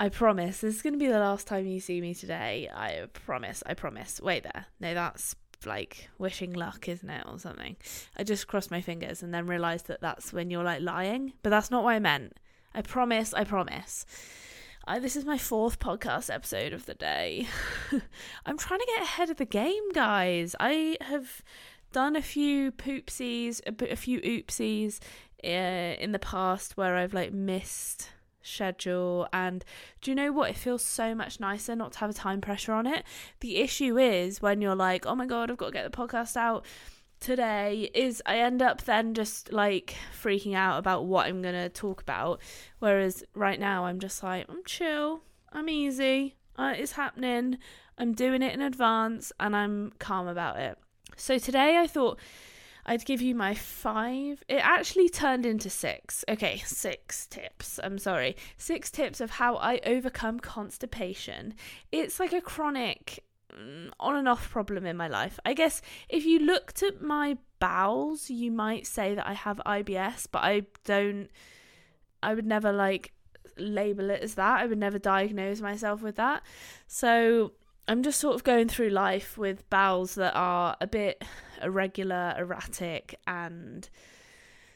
I promise this is going to be the last time you see me today. I promise. I promise. Wait there. No, that's like wishing luck, isn't it, or something? I just crossed my fingers and then realised that that's when you're like lying, but that's not what I meant. I promise. I promise. I, this is my fourth podcast episode of the day. I'm trying to get ahead of the game, guys. I have done a few poopsies, a, a few oopsies uh, in the past where I've like missed schedule and do you know what? It feels so much nicer not to have a time pressure on it. The issue is when you're like oh my god i've got to get the podcast out today is i end up then just like freaking out about what i'm going to talk about. Whereas right now i'm just like i'm chill. I'm easy. Uh, it's happening. I'm doing it in advance and i'm calm about it. So today i thought I'd give you my five. It actually turned into six. Okay, six tips. I'm sorry. Six tips of how I overcome constipation. It's like a chronic mm, on and off problem in my life. I guess if you looked at my bowels, you might say that I have IBS, but I don't. I would never like label it as that. I would never diagnose myself with that. So I'm just sort of going through life with bowels that are a bit irregular, erratic, and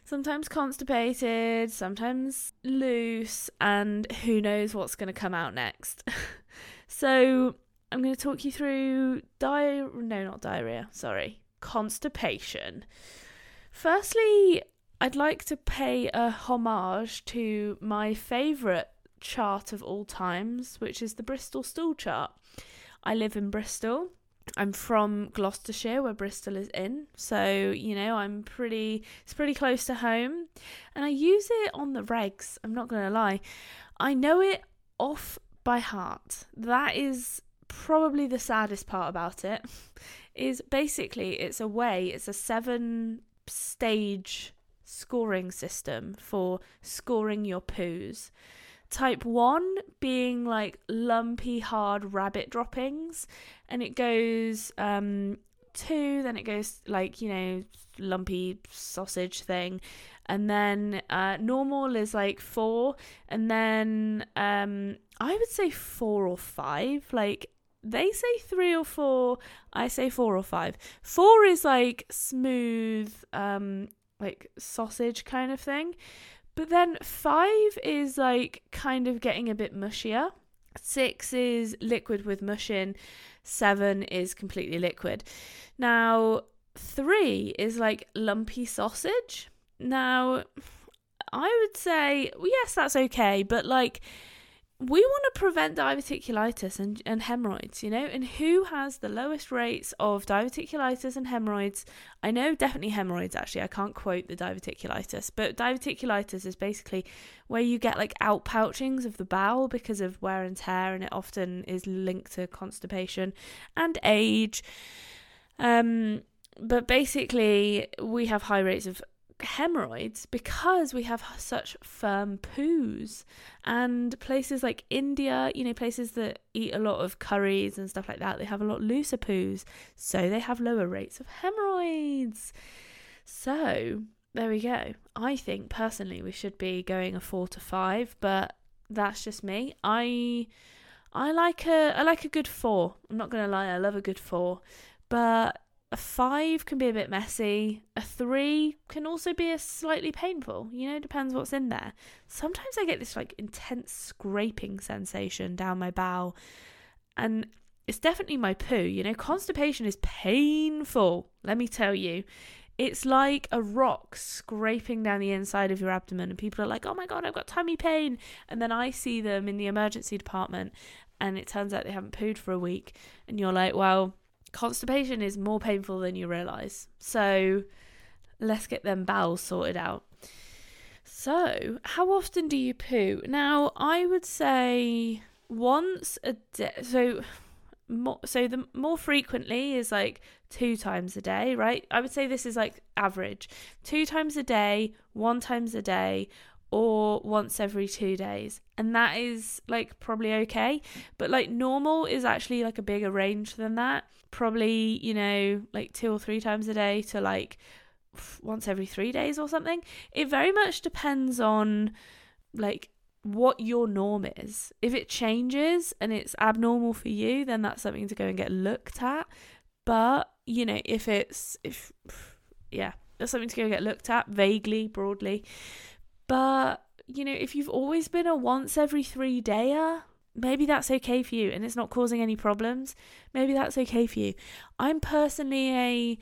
sometimes constipated, sometimes loose, and who knows what's going to come out next. so, I'm going to talk you through di no, not diarrhea, sorry, constipation. Firstly, I'd like to pay a homage to my favourite chart of all times, which is the Bristol stool chart. I live in Bristol. I'm from Gloucestershire, where Bristol is in. So, you know, I'm pretty, it's pretty close to home. And I use it on the regs. I'm not going to lie. I know it off by heart. That is probably the saddest part about it. Is basically it's a way, it's a seven stage scoring system for scoring your poos. Type 1 being like lumpy, hard rabbit droppings, and it goes um, 2, then it goes like, you know, lumpy sausage thing, and then uh, normal is like 4, and then um, I would say 4 or 5. Like, they say 3 or 4, I say 4 or 5. 4 is like smooth, um, like sausage kind of thing. But then five is like kind of getting a bit mushier. Six is liquid with mush in. Seven is completely liquid. Now, three is like lumpy sausage. Now, I would say, well, yes, that's okay, but like we want to prevent diverticulitis and, and hemorrhoids, you know, and who has the lowest rates of diverticulitis and hemorrhoids? I know definitely hemorrhoids, actually. I can't quote the diverticulitis, but diverticulitis is basically where you get like outpouchings of the bowel because of wear and tear, and it often is linked to constipation and age. Um, but basically, we have high rates of hemorrhoids because we have such firm poos and places like India, you know, places that eat a lot of curries and stuff like that, they have a lot looser poos, so they have lower rates of hemorrhoids. So, there we go. I think personally we should be going a 4 to 5, but that's just me. I I like a I like a good 4. I'm not to lie, I love a good 4. But a five can be a bit messy. A three can also be a slightly painful. You know, depends what's in there. Sometimes I get this like intense scraping sensation down my bowel, and it's definitely my poo. You know, constipation is painful. Let me tell you. It's like a rock scraping down the inside of your abdomen, and people are like, oh my god, I've got tummy pain. And then I see them in the emergency department, and it turns out they haven't pooed for a week. And you're like, well, constipation is more painful than you realize. So let's get them bowels sorted out. So, how often do you poo? Now, I would say once a day. So, more, so the more frequently is like two times a day, right? I would say this is like average. Two times a day, one times a day, or once every two days. And that is like probably okay. But like normal is actually like a bigger range than that. Probably, you know, like two or three times a day to like once every three days or something. It very much depends on like what your norm is. If it changes and it's abnormal for you, then that's something to go and get looked at. But, you know, if it's if yeah, that's something to go and get looked at vaguely, broadly. But, you know, if you've always been a once every 3 dayer, maybe that's okay for you and it's not causing any problems. Maybe that's okay for you. I'm personally a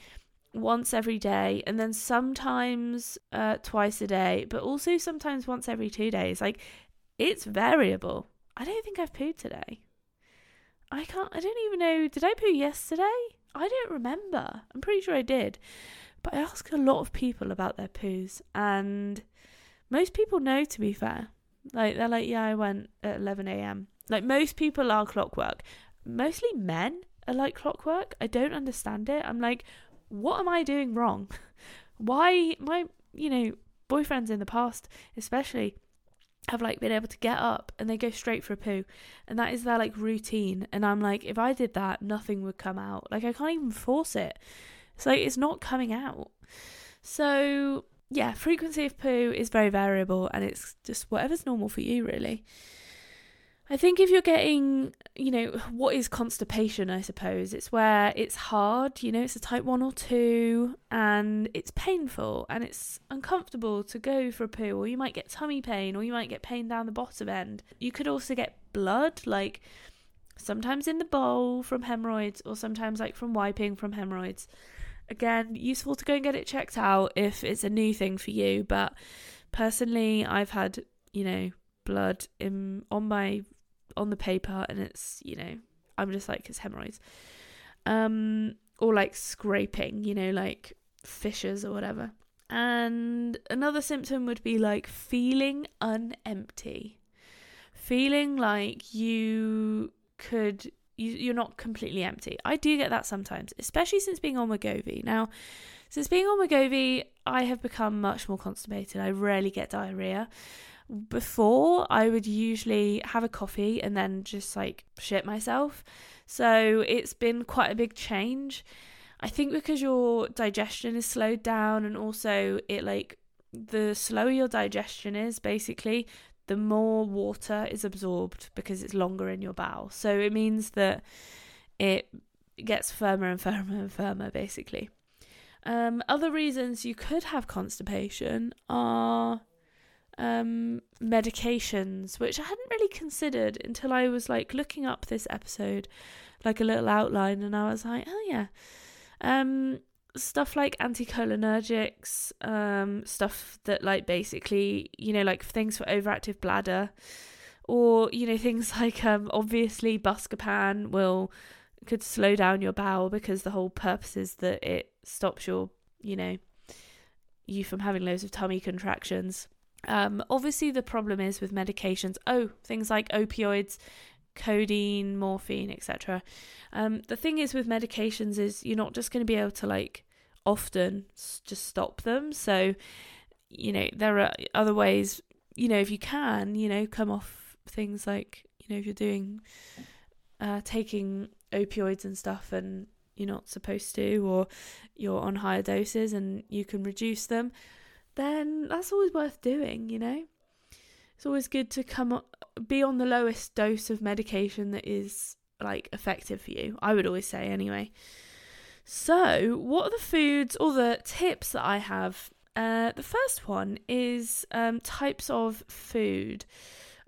once every day and then sometimes uh, twice a day, but also sometimes once every two days. Like it's variable. I don't think I've pooed today. I can't, I don't even know. Did I poo yesterday? I don't remember. I'm pretty sure I did. But I ask a lot of people about their poos, and most people know, to be fair. Like, they're like, yeah, I went at 11 a.m. Like, most people are clockwork. Mostly men are like clockwork. I don't understand it. I'm like, what am I doing wrong? Why my you know boyfriends in the past, especially, have like been able to get up and they go straight for a poo, and that is their like routine. And I'm like, if I did that, nothing would come out. Like I can't even force it. It's like it's not coming out. So yeah, frequency of poo is very variable, and it's just whatever's normal for you, really. I think if you're getting, you know, what is constipation, I suppose, it's where it's hard, you know, it's a type 1 or 2 and it's painful and it's uncomfortable to go for a poo, or you might get tummy pain, or you might get pain down the bottom end. You could also get blood, like sometimes in the bowl from hemorrhoids, or sometimes like from wiping from hemorrhoids. Again, useful to go and get it checked out if it's a new thing for you, but personally, I've had, you know, blood in on my on the paper and it's, you know, I'm just like, it's hemorrhoids. Um, or like scraping, you know, like fissures or whatever. And another symptom would be like feeling unempty. Feeling like you could you, you're not completely empty. I do get that sometimes, especially since being on Wegovy. Now, since being on Wegovy, I have become much more constipated. I rarely get diarrhea before I would usually have a coffee and then just like shit myself. So it's been quite a big change. I think because your digestion is slowed down and also it like the slower your digestion is basically the more water is absorbed because it's longer in your bowel. So it means that it gets firmer and firmer and firmer basically. Um, other reasons you could have constipation are um, medications, which I hadn't really considered until I was like looking up this episode, like a little outline, and I was like, oh yeah, um, stuff like anticholinergics, um, stuff that like basically, you know, like things for overactive bladder, or you know things like um, obviously Buscopan will could slow down your bowel because the whole purpose is that it stops your, you know, you from having loads of tummy contractions. Um, obviously, the problem is with medications. Oh, things like opioids, codeine, morphine, etc. Um, the thing is with medications is you're not just going to be able to like often just stop them. So, you know, there are other ways. You know, if you can, you know, come off things like you know if you're doing uh, taking opioids and stuff and you're not supposed to, or you're on higher doses and you can reduce them then that's always worth doing, you know? It's always good to come up, be on the lowest dose of medication that is like effective for you. I would always say anyway. So, what are the foods or the tips that I have? Uh, the first one is um, types of food.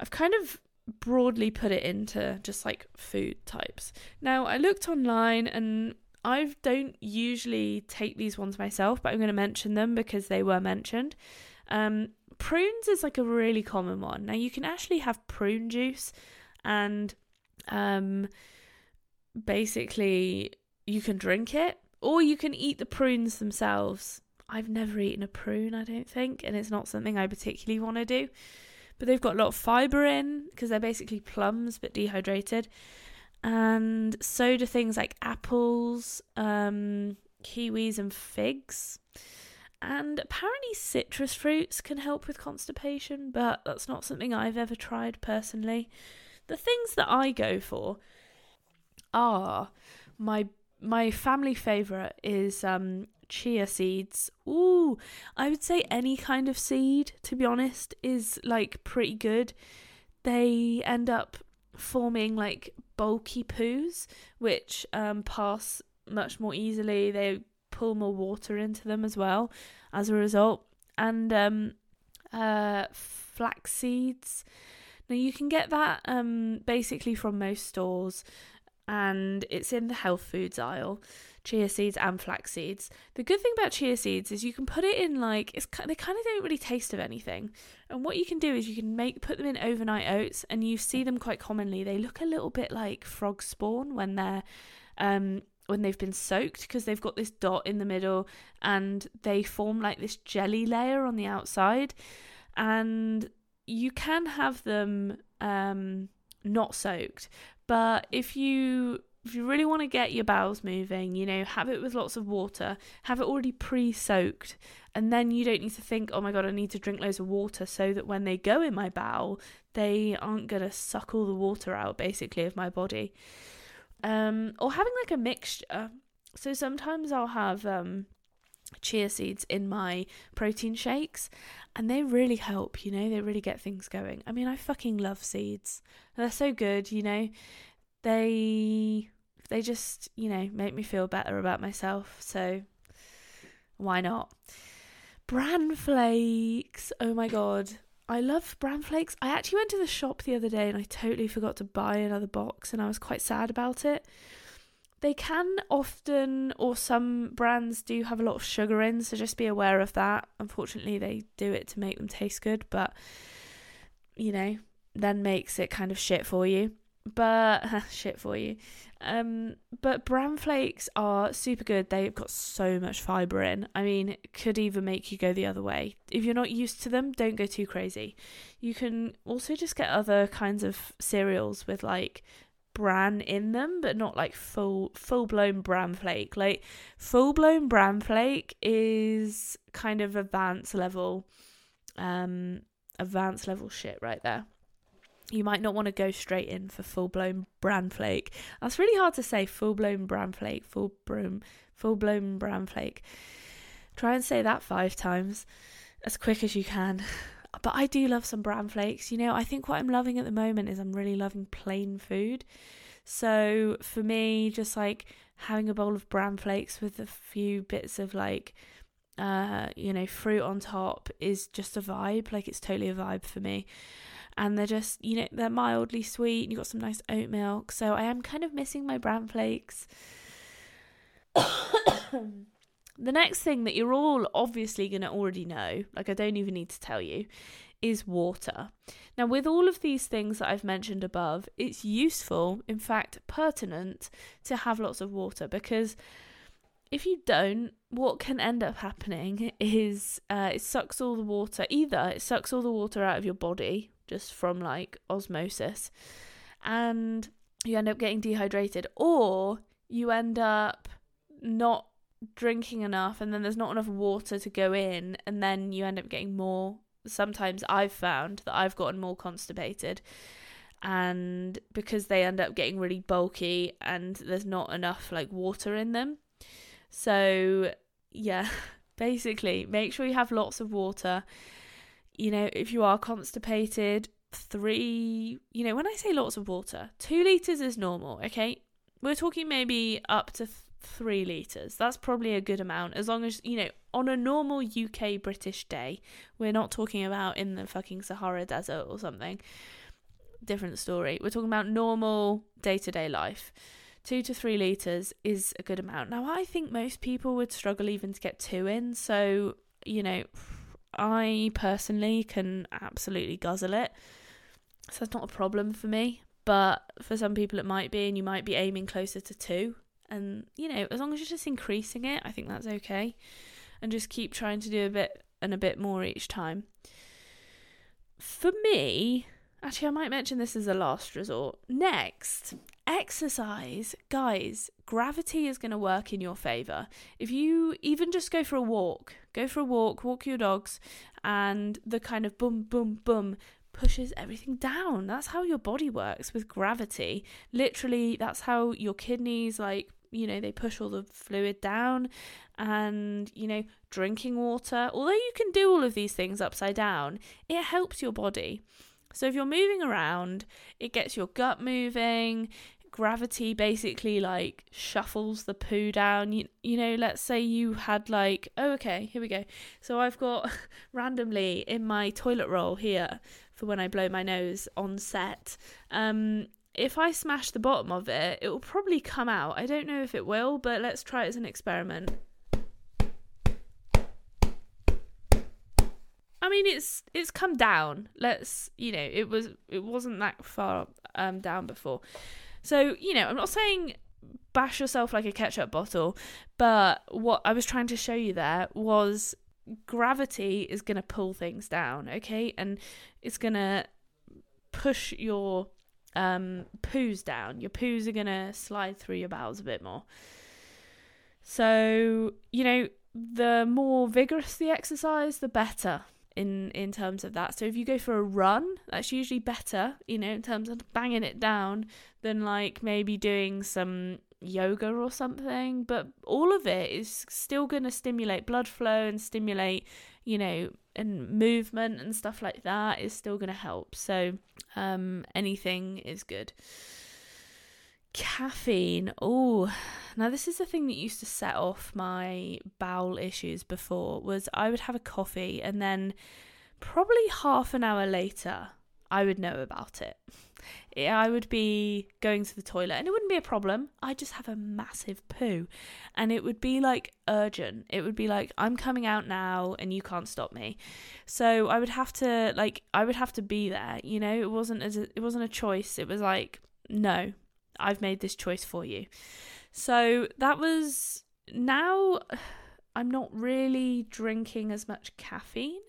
I've kind of broadly put it into just like food types. Now, I looked online and I don't usually take these ones myself, but I'm going to mention them because they were mentioned. Um, prunes is like a really common one. Now you can actually have prune juice, and um, basically you can drink it, or you can eat the prunes themselves. I've never eaten a prune, I don't think, and it's not something I particularly want to do. But they've got a lot of fibre in because they're basically plums but dehydrated and so do things like apples, um, kiwis, and figs. And apparently, citrus fruits can help with constipation, but that's not something I've ever tried personally. The things that I go for are my my family favorite is um chia seeds. Ooh, I would say any kind of seed, to be honest, is like pretty good. They end up forming like bulky poos, which um, pass much more easily. They pull more water into them as well as a result. And um, uh, flax seeds. Now you can get that um, basically from most stores, and it's in the health foods aisle chia seeds and flax seeds. The good thing about chia seeds is you can put it in like it's they kind of don't really taste of anything. And what you can do is you can make put them in overnight oats, and you see them quite commonly. They look a little bit like frog spawn when they're um, when they've been soaked because they've got this dot in the middle and they form like this jelly layer on the outside. And you can have them um, not soaked, but if you if you really want to get your bowels moving, you know, have it with lots of water, have it already pre soaked, and then you don't need to think, oh my god, I need to drink loads of water so that when they go in my bowel, they aren't going to suck all the water out basically of my body. Um, or having like a mixture. So sometimes I'll have um, chia seeds in my protein shakes and they really help, you know, they really get things going. I mean, I fucking love seeds. They're so good, you know. They they just, you know, make me feel better about myself. So why not? Bran flakes. Oh my god. I love bran flakes. I actually went to the shop the other day and I totally forgot to buy another box and I was quite sad about it. They can often, or some brands do have a lot of sugar in, so just be aware of that. Unfortunately, they do it to make them taste good, but you know, then makes it kind of shit for you but shit for you. Um, but bran flakes are super good. They've got so much fiber in. I mean, could even make you go the other way. If you're not used to them, don't go too crazy. You can also just get other kinds of cereals with like bran in them, but not like full full blown bran flake. Like full blown bran flake is kind of advanced level, um, advanced level shit right there you might not want to go straight in for full blown bran flake. That's really hard to say. Full blown bran flake, full blown, full blown bran flake. Try and say that five times as quick as you can. But I do love some bran flakes. You know, I think what I'm loving at the moment is I'm really loving plain food. So for me, just like having a bowl of bran flakes with a few bits of like uh, you know, fruit on top is just a vibe. Like it's totally a vibe for me and they're just you know they're mildly sweet and you've got some nice oat milk so i am kind of missing my bran flakes the next thing that you're all obviously going to already know like i don't even need to tell you is water now with all of these things that i've mentioned above it's useful in fact pertinent to have lots of water because if you don't, what can end up happening is uh, it sucks all the water. Either it sucks all the water out of your body, just from like osmosis and you end up getting dehydrated or you end up not drinking enough and then there's not enough water to go in and then you end up getting more sometimes I've found that I've gotten more constipated and because they end up getting really bulky and there's not enough like water in them. So, yeah, basically, make sure you have lots of water you know, if you are constipated, three, you know, when I say lots of water, two litres is normal, okay? We're talking maybe up to three litres. That's probably a good amount, as long as, you know, on a normal UK British day, we're not talking about in the fucking Sahara Desert or something. Different story. We're talking about normal day to day life. Two to three litres is a good amount. Now, I think most people would struggle even to get two in, so, you know I personally can absolutely guzzle it. So that's not a problem for me. But for some people, it might be, and you might be aiming closer to two. And, you know, as long as you're just increasing it, I think that's okay. And just keep trying to do a bit and a bit more each time. For me, actually, I might mention this as a last resort. Next, exercise. Guys, gravity is going to work in your favor. If you even just go for a walk, go for a walk, walk your dogs, and the kind of boom, boom, boom pushes everything down. That's how your body works with gravity. Literally, that's how your kidneys like you know, they push all the fluid down and, you know, drinking water. Although you can do all of these things upside down, it helps your body. So if you're moving around, it gets your gut moving. Gravity basically like shuffles the poo down. You, you know, let's say you had like, oh, okay, here we go. So I've got randomly in my toilet roll here for when I blow my nose on set. Um, if I smash the bottom of it, it will probably come out. I don't know if it will, but let's try it as an experiment. I mean, it's it's come down. Let's you know, it was it wasn't that far um down before. So you know, I'm not saying bash yourself like a ketchup bottle, but what I was trying to show you there was gravity is going to pull things down, okay, and it's going to push your um, poos down. Your poos are going to slide through your bowels a bit more. So, you know, the more vigorous the exercise, the better in in terms of that. So if you go for a run, that's usually better, you know, in terms of banging it down than like maybe doing some yoga or something. But all of it is still going to stimulate blood flow and stimulate, you know, and movement and stuff like that is still going to help. So um, anything is good. Caffeine. Oh, now this is the thing that used to set off my bowel issues before was I would have a coffee and then probably half an hour later I would know about it. I would be going to the toilet and it wouldn't be a problem. I'd just have a massive poo. And it would be like urgent. It would be like, I'm coming out now and you can't stop me. So I would have to like I would have to be there, you know? It wasn't as it wasn't a choice. It was like, no, I've made this choice for you. So that was now I'm not really drinking as much caffeine.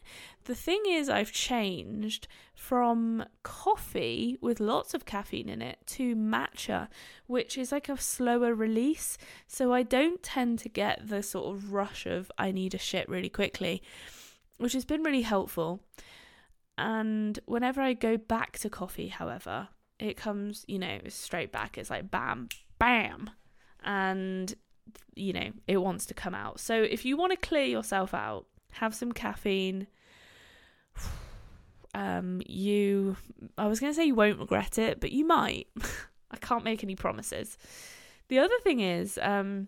The thing is, I've changed from coffee with lots of caffeine in it to matcha, which is like a slower release. So I don't tend to get the sort of rush of I need a shit really quickly, which has been really helpful. And whenever I go back to coffee, however, it comes, you know, straight back. It's like bam, bam. And you know, it wants to come out. So if you want to clear yourself out, have some caffeine. Um, you, I was going to say you won't regret it, but you might. I can't make any promises. The other thing is, um,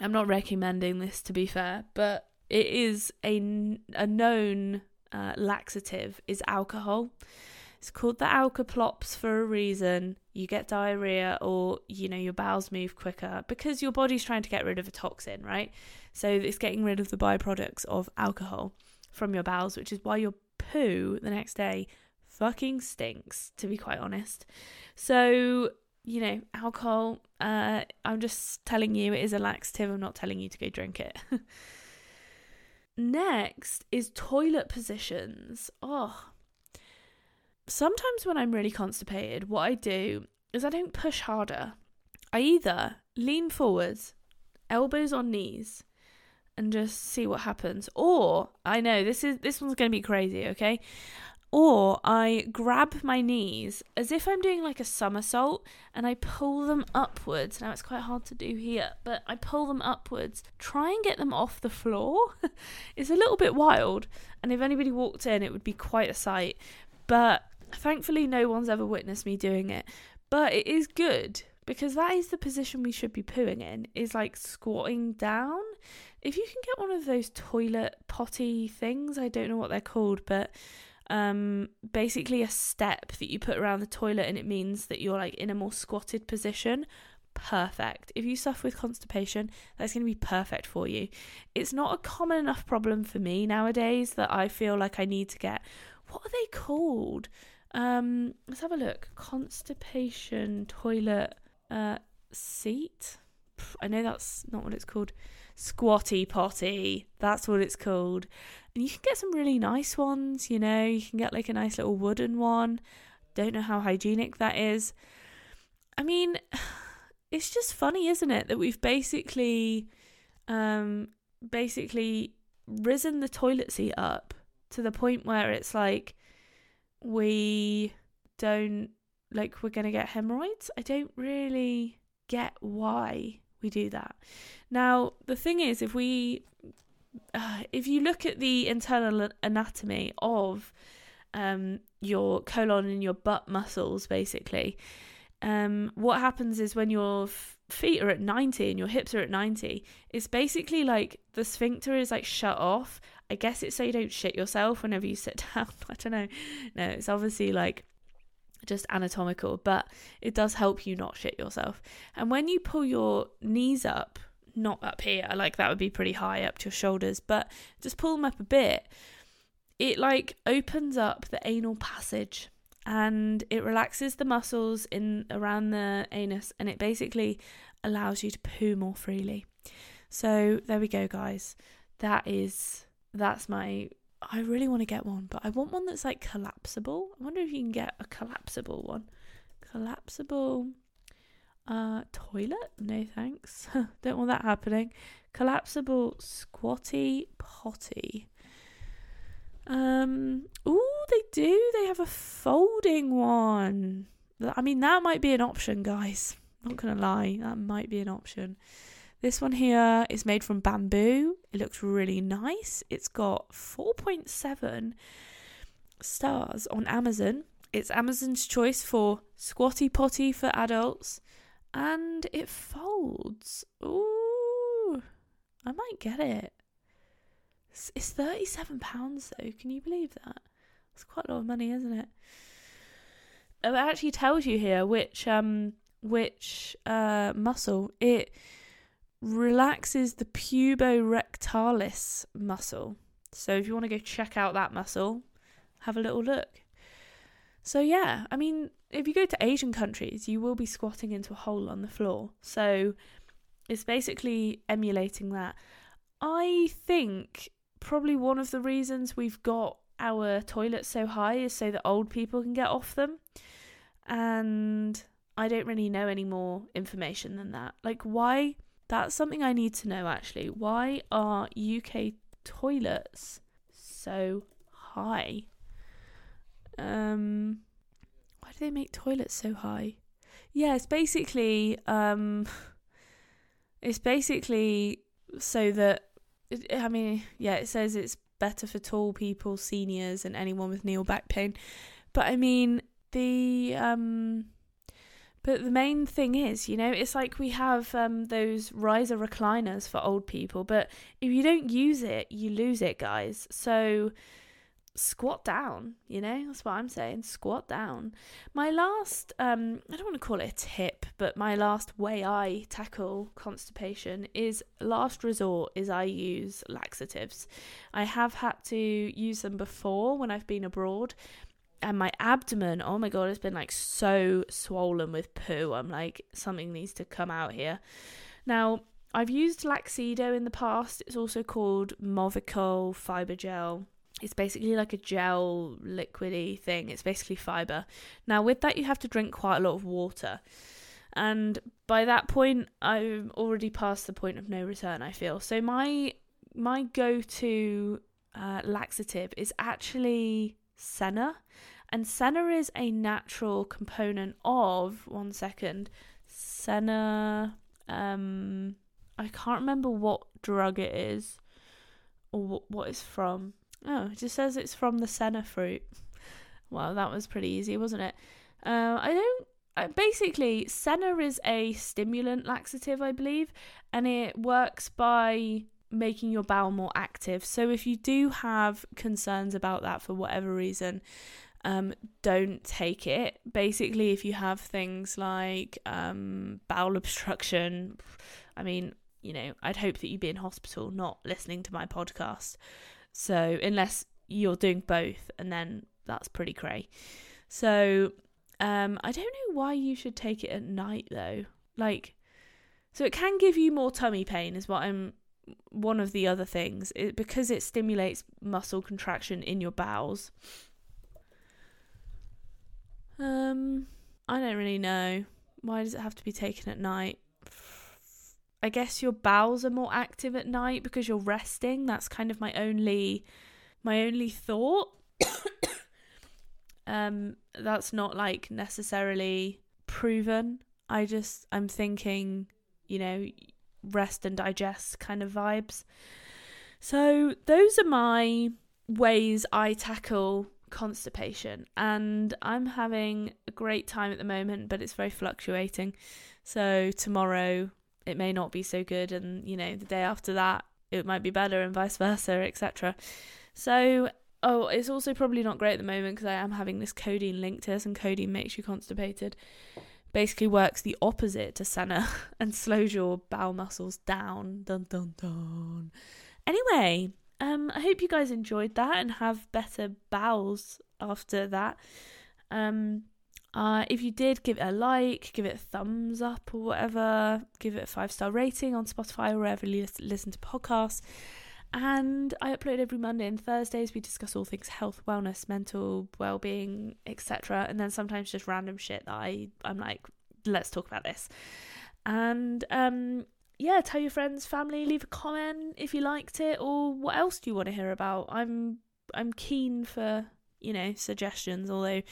I'm not recommending this to be fair, but it is a, a known uh, laxative is alcohol. It's called the Alka-Plops for a reason. You get diarrhea or, you know, your bowels move quicker because your body's trying to get rid of a toxin, right? So it's getting rid of the byproducts of alcohol from your bowels, which is why your poo the next day fucking stinks, to be quite honest. So, you know, alcohol, uh, I'm just telling you it is a laxative. I'm not telling you to go drink it. Next is toilet positions. Oh, sometimes when I'm really constipated, what I do is I don't push harder. I either lean forwards, elbows on knees, and just see what happens. Or I know this is this one's going to be crazy, okay? Or I grab my knees as if I'm doing like a somersault and I pull them upwards. Now it's quite hard to do here, but I pull them upwards. Try and get them off the floor. it's a little bit wild, and if anybody walked in, it would be quite a sight. But Thankfully, no one's ever witnessed me doing it, but it is good because that is the position we should be pooing in is like squatting down. If you can get one of those toilet potty things, I don't know what they're called, but um basically a step that you put around the toilet and it means that you're like in a more squatted position perfect. If you suffer with constipation, that's going to be perfect for you. It's not a common enough problem for me nowadays that I feel like I need to get what are they called? Um, let's have a look. Constipation toilet uh, seat. I know that's not what it's called. Squatty potty. That's what it's called. And you can get some really nice ones, you know, you can get like a nice little wooden one. Don't know how hygienic that is. I mean, it's just funny, isn't it, that we've basically um basically risen the toilet seat up to the point where it's like we don't like we're going to get hemorrhoids. I don't really get why we do that. Now, the thing is, if we, uh, if you look at the internal anatomy of um, your colon and your butt muscles, basically, um, what happens is when your f- feet are at 90 and your hips are at 90, it's basically like the sphincter is like shut off. I guess it's so you don't shit yourself whenever you sit down. I don't know. No, it's obviously like just anatomical, but it does help you not shit yourself. And when you pull your knees up, not up here, like that would be pretty high up to your shoulders, but just pull them up a bit, it like opens up the anal passage and it relaxes the muscles in around the anus and it basically allows you to poo more freely. So there we go guys. That is that's my I really want to get one, but I want one that's like collapsible. I wonder if you can get a collapsible one. Collapsible uh toilet? No thanks. Don't want that happening. Collapsible squatty potty. Um ooh, they do. They have a folding one. I mean that might be an option, guys. Not gonna lie, that might be an option. This one here is made from bamboo. It looks really nice. It's got 4.7 stars on Amazon. It's Amazon's choice for squatty potty for adults. And it folds. Ooh, I might get it. It's £37 though. Can you believe that? It's quite a lot of money, isn't it? It actually tells you here which um which uh muscle it relaxes the puborectalis muscle. So if you want to go check out that muscle, have a little look. So yeah, I mean, if you go to Asian countries, you will be squatting into a hole on the floor. So it's basically emulating that. I think probably one of the reasons we've got our toilets so high is so that old people can get off them. And I don't really know any more information than that. Like, why that's something I need to know actually. Why are UK toilets so high? Um why do they make toilets so high? Yeah, it's basically um it's basically so that I mean, yeah, it says it's better for tall people, seniors and anyone with knee or back pain. But I mean, the um but the main thing is, you know, it's like we have um, those riser recliners for old people, but if you don't use it, you lose it, guys. So squat down, you know, that's what I'm saying. Squat down. My last, um, I don't want to call it a tip, but my last way I tackle constipation is last resort is I use laxatives. I have had to use them before when I've been abroad and my abdomen, oh my god, it's been like so swollen with poo. I'm like, something needs to come out here. Now, I've used Laxido in the past. It's also called Movicol Fiber Gel. It's basically like a gel liquidy thing. It's basically fiber. Now, with that, you have to drink quite a lot of water. And by that point, I'm already past the point of no return, I feel. So, my my go to uh, laxative is actually Senna. And Senna is a natural component of one second. Senna um I can't remember what drug it is or what it's from. Oh, it just says it's from the senna fruit. Well, that was pretty easy, wasn't it? Uh, I don't. Uh, basically, senna is a stimulant laxative, I believe, and it works by making your bowel more active. So if you do have concerns about that for whatever reason, um, don't take it. Basically, if you have things like um, bowel obstruction, I mean, you know, I'd hope that you'd be in hospital, not listening to my podcast. So, unless you're doing both, and then that's pretty cray. So, um, I don't know why you should take it at night though. Like, so it can give you more tummy pain, is what I'm. One of the other things, it, because it stimulates muscle contraction in your bowels um, I don't really know. Why does it have to be taken at night? I guess your bowels are more active at night because you're resting. That's kind of my only my only thought. um that's not like necessarily proven. I just I'm thinking, you know, rest and digest kind of vibes. So, those are my ways I tackle constipation, and I'm having a great time at the moment, but it's very fluctuating. So, tomorrow it may not be so good, and you know, the day after that it might be better, and vice versa, etc. So, oh, it's also probably not great at the moment because I am having this codeine linked to this, and codeine makes you constipated. Basically, works the opposite to senna and slows your bowel muscles down. Dun dun dun. Anyway, um, I hope you guys enjoyed that and have better bowels after that. Um, uh, if you did, give it a like, give it a thumbs up or whatever, give it a five star rating on Spotify or wherever you listen to podcasts. And I upload every Monday and Thursdays. We discuss all things health, wellness, mental well being, etc. And then sometimes just random shit that I I'm like, let's talk about this. And um, yeah, tell your friends, family, leave a comment if you liked it, or what else do you want to hear about? I'm I'm keen for you know suggestions, although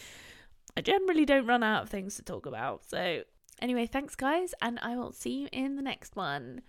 I generally don't run out of things to talk about. So anyway, thanks guys, and I will see you in the next one.